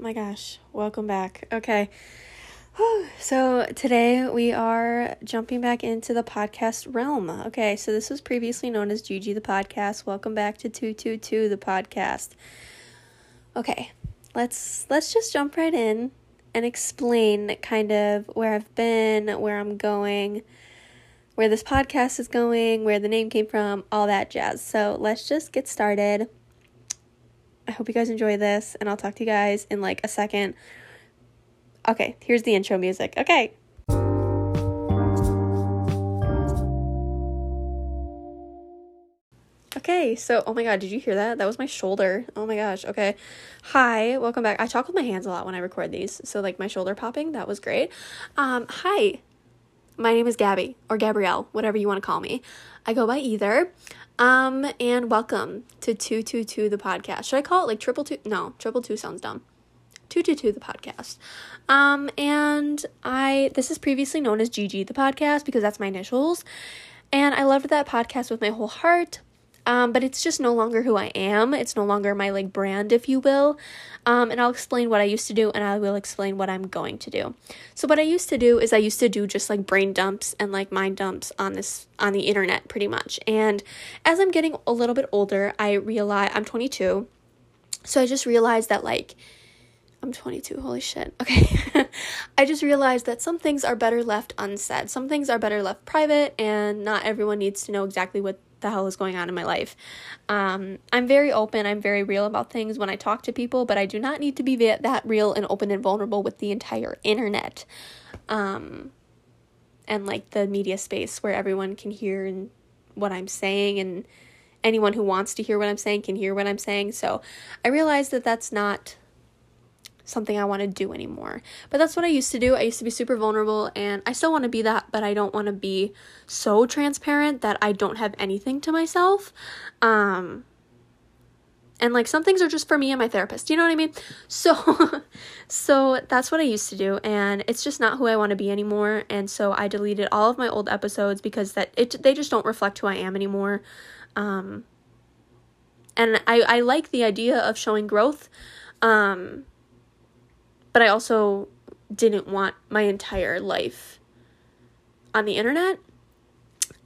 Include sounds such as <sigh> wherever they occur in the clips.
my gosh, welcome back. Okay. So today we are jumping back into the podcast realm. Okay, so this was previously known as Gigi the podcast. Welcome back to 222 the podcast. Okay, let's let's just jump right in and explain kind of where I've been, where I'm going, where this podcast is going, where the name came from, all that jazz. So, let's just get started. I hope you guys enjoy this, and I'll talk to you guys in like a second. Okay, here's the intro music. Okay. Okay, so oh my god, did you hear that? That was my shoulder. Oh my gosh. Okay. Hi, welcome back. I talk with my hands a lot when I record these. So like my shoulder popping, that was great. Um, hi. My name is Gabbie or Gabrielle, whatever you want to call me. I go by either. Um, and welcome to 222 the podcast. Should I call it like triple two? No, triple two sounds dumb. 222 the podcast. Um, and I, this is previously known as GG the podcast because that's my initials. And I loved that podcast with my whole heart. Um, but it's just no longer who I am. It's no longer my like brand, if you will. Um, and I'll explain what I used to do and I will explain what I'm going to do. So what I used to do is I used to do just like brain dumps and like mind dumps on this on the internet pretty much. And as I'm getting a little bit older, I realize I'm 22. So I just realized that like I'm 22. Holy shit. <laughs> Okay. I just realized that some things are better left unsaid. Some things are better left private, and not everyone needs to know exactly what the hell is going on in my life. Um, I'm very open, I'm very real about things when I talk to people, but I do not need to be that real and open and vulnerable with the entire internet. Um, and like the media space where everyone can hear and what I'm saying and anyone who wants to hear what I'm saying can hear what I'm saying. So I realize that that's not something I want to do anymore. But that's what I used to do. I used to be super vulnerable and I still want to be that, but I don't want to be so transparent that I don't have anything to myself. Um and like some things are just for me and my therapist. You know what I mean? <laughs> So so that's what I used to do and it's just not who I want to be anymore and so I deleted all of my old episodes because that it they just don't reflect who I am anymore. Um and I I like the idea of showing growth. Um but I also didn't want my entire life on the internet.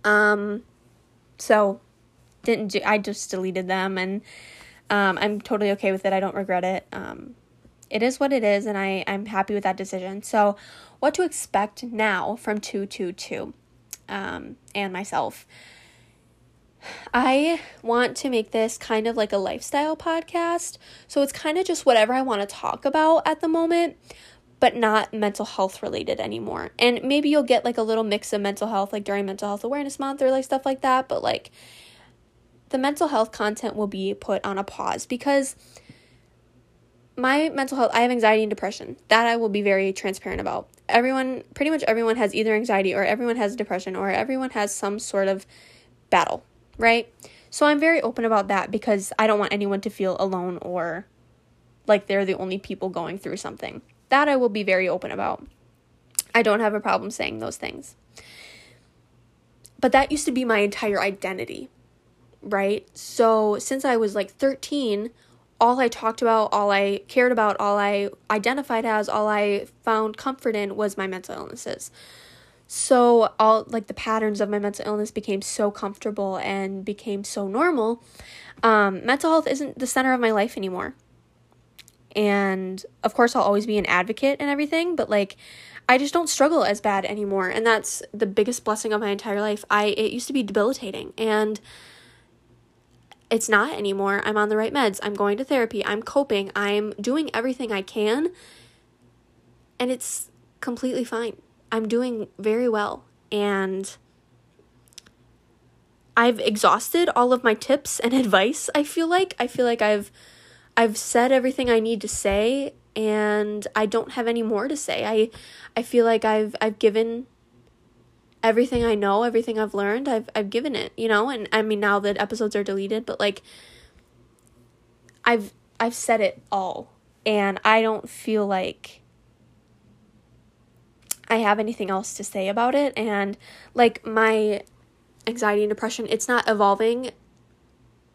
Um, so didn't do, I just deleted them and um, I'm totally okay with it. I don't regret it. Um, it is what it is, and I, I'm happy with that decision. So, what to expect now from 222 um, and myself. I want to make this kind of like a lifestyle podcast. So it's kind of just whatever I want to talk about at the moment, but not mental health related anymore. And maybe you'll get like a little mix of mental health, like during Mental Health Awareness Month or like stuff like that. But like the mental health content will be put on a pause because my mental health, I have anxiety and depression. That I will be very transparent about. Everyone, pretty much everyone has either anxiety or everyone has depression or everyone has some sort of battle right? So I'm very open about that because I don't want anyone to feel alone or like they're the only people going through something. That I will be very open about. I don't have a problem saying those things. But that used to be my entire identity, right? So since I was like 13, all I talked about, all I cared about, all I identified as, all I found comfort in was my mental illnesses so all like the patterns of my mental illness became so comfortable and became so normal. Um, mental health isn't the center of my life anymore. And of course i'll always be an advocate and everything but like i just don't struggle as bad anymore and that's the biggest blessing of my entire life. I it used to be debilitating and it's not anymore. I'm on the right meds. I'm going to therapy. I'm coping. I'm doing everything i can and it's completely fine I'm doing very well and I've exhausted all of my tips and <laughs> advice, I feel like. I feel like I've I've said everything I need to say and I don't have any more to say. I I feel like I've I've given everything I know, everything I've learned, I've I've given it, you know? And I mean now that episodes are deleted, but like I've I've said it all. And I don't feel like I have anything else to say about it. And like my anxiety and depression, it's not evolving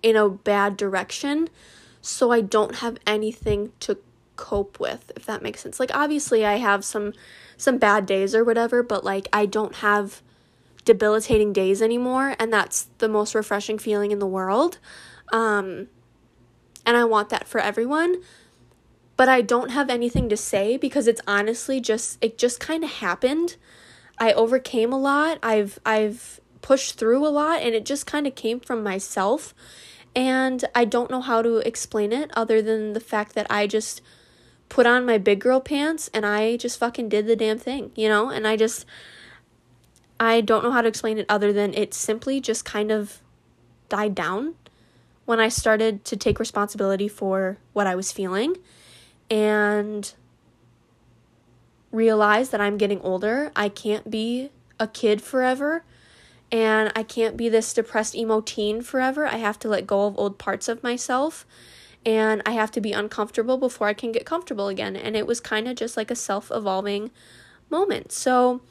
in a bad direction. So I don't have anything to cope with, if that makes sense. Like obviously I have some some bad days or whatever, but like I don't have debilitating days anymore and that's the most refreshing feeling in the world. Um and I want that for everyone. But I don't have anything to say because it's honestly just it just kind of happened. I overcame a lot. I've I've pushed through a lot and it just kind of came from myself. And I don't know how to explain it other than the fact that I just put on my big girl pants and I just fucking did the damn thing, you know? And I just I don't know how to explain it other than it simply just kind of died down when I started to take responsibility for what I was feeling and realize that I'm getting older. I can't be a kid forever and I can't be this depressed emo teen forever. I have to let go of old parts of myself and I have to be uncomfortable before I can get comfortable again. And it was kind of just like a self evolving moment. So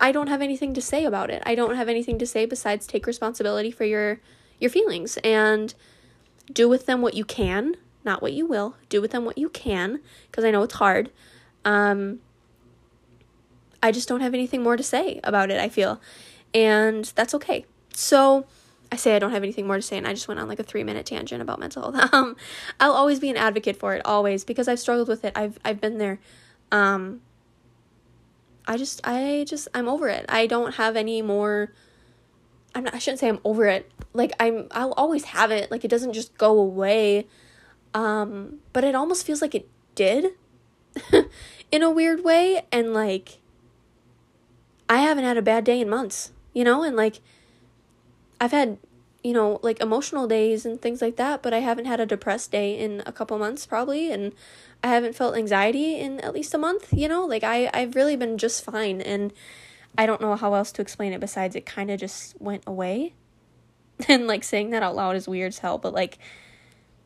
I don't have anything to say about it. I don't have anything to say besides take responsibility for your your feelings and do with them what you can, not what you will. Do with them what you can because I know it's hard. Um I just don't have anything more to say about it, I feel. And that's okay. So I say I don't have anything more to say, and I just went on like a three minute tangent about mental health. <laughs> Um, I'll always be an advocate for it, always, because I've struggled with it. I've I've been there. Um, I just I just I'm over it. I don't have any more. I'm not. I shouldn't say I'm over it. Like I'm. I'll always have it. Like it doesn't just go away. Um, but it almost feels like it did, <laughs> in a weird way, and like. I haven't had a bad day in months, you know, and like I've had, you know, like emotional days and things like that, but I haven't had a depressed day in a couple months probably and I haven't felt anxiety in at least a month, you know? Like I I've really been just fine and I don't know how else to explain it besides it kind of just went away. <laughs> and like saying that out loud is weird as hell, but like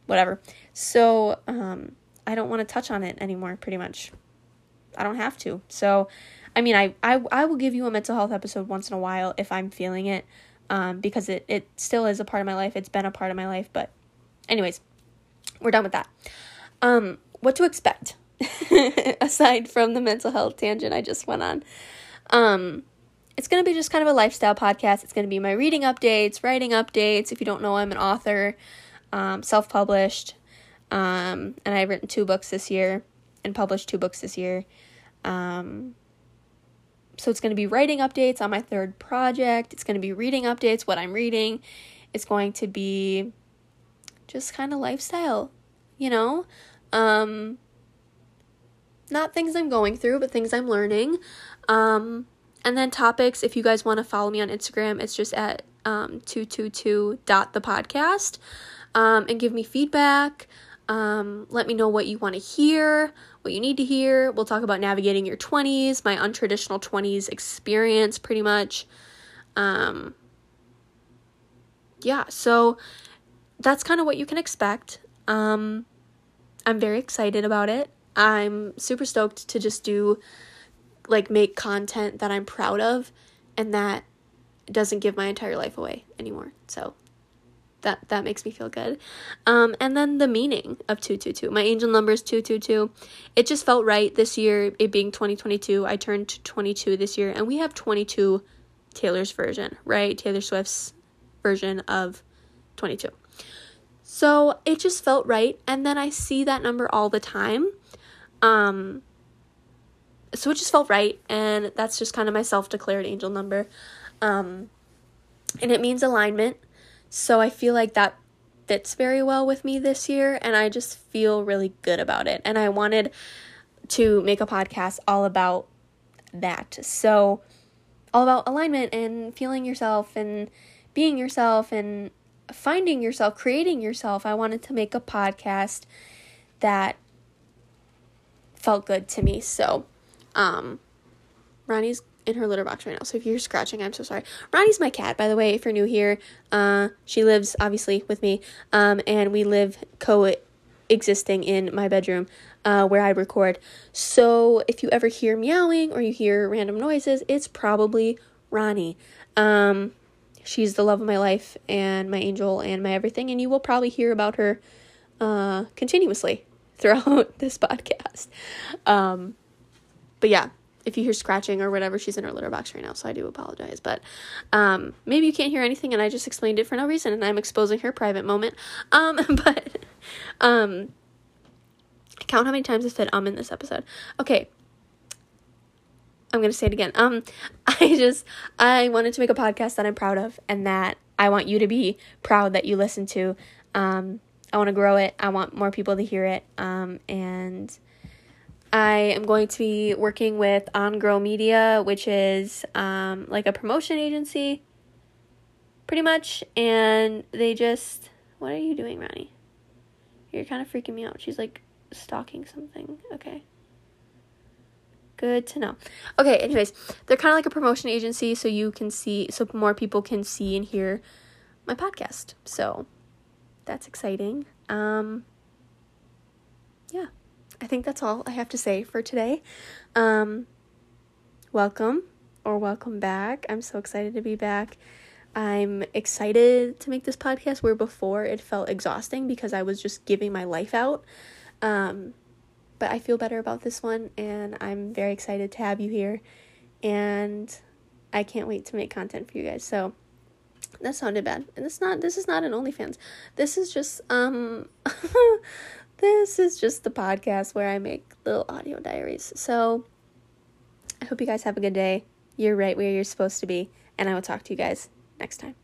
whatever. So, um I don't want to touch on it anymore pretty much. I don't have to. So, I mean, I, I I will give you a mental health episode once in a while if I'm feeling it um, because it, it still is a part of my life. It's been a part of my life. But, anyways, we're done with that. Um, what to expect <laughs> aside from the mental health tangent I just went on. Um, it's going to be just kind of a lifestyle podcast. It's going to be my reading updates, writing updates. If you don't know, I'm an author, um, self published, um, and I've written two books this year and published two books this year. Um, so it's going to be writing updates on my third project. It's going to be reading updates, what I'm reading. It's going to be just kind of lifestyle, you know? Um, not things I'm going through, but things I'm learning. Um, and then topics, if you guys want to follow me on Instagram, it's just at um, 222.thepodcast. Um, and give me feedback. Um, let me know what you want to hear, what you need to hear. We'll talk about navigating your 20s, my untraditional 20s experience, pretty much. Um, yeah, so that's kind of what you can expect. Um, I'm very excited about it. I'm super stoked to just do, like, make content that I'm proud of and that doesn't give my entire life away anymore. So that that makes me feel good. Um, and then the meaning of 222. My angel number is 222. It just felt right this year, it being 2022. I turned 22 this year, and we have 22 Taylor's version, right? Taylor Swift's version of 22. So it just felt right, and then I see that number all the time. Um, so it just felt right, and that's just kind of my self declared angel number. Um, and it means alignment. So I feel like that fits very well with me this year and I just feel really good about it. And I wanted to make a podcast all about that. So all about alignment and feeling yourself and being yourself and finding yourself, creating yourself. I wanted to make a podcast that felt good to me. So, um, Ronnie's in her litter box right now. So if you're scratching, I'm so sorry. Ronnie's my cat, by the way, if you're new here. Uh, she lives obviously with me. Um, and we live co-existing in my bedroom, uh, where I record. So if you ever hear meowing or you hear random noises, it's probably Ronnie. Um, she's the love of my life and my angel and my everything, and you will probably hear about her, uh, continuously <laughs> throughout this podcast. Um, but yeah, if you hear scratching or whatever, she's in her litter box right now, so I do apologize. But um, maybe you can't hear anything, and I just explained it for no reason, and I'm exposing her private moment. Um, <laughs> but um, count how many times I said um in this episode. Okay. I'm gonna say it again. Um, <laughs> I just I wanted to make a podcast that I'm proud of and that I want you to be proud that you listen to. Um, I want to grow it. I want more people to hear it. Um, and I am going to be working with On Grow Media, which is um, like a promotion agency, pretty much. And they just, what are you doing, Ronnie? You're kind of freaking me out. She's like stalking something. Okay. Good to know. Okay, anyways, they're kind of like a promotion agency, so you can see, so more people can see and hear my podcast. So that's exciting. Um, yeah, I think that's all I have to say for today. Um, welcome or welcome back. I'm so excited to be back. I'm excited to make this podcast where before it felt exhausting because I was just giving my life out. Um, but I feel better about this one and I'm very excited to have you here and I can't wait to make content for you guys. So that sounded bad. And it's not this is not an OnlyFans. This is just um <laughs> this is just the podcast where I make little audio diaries. So I hope you guys have a good day. You're right where you're supposed to be, and I will talk to you guys next time.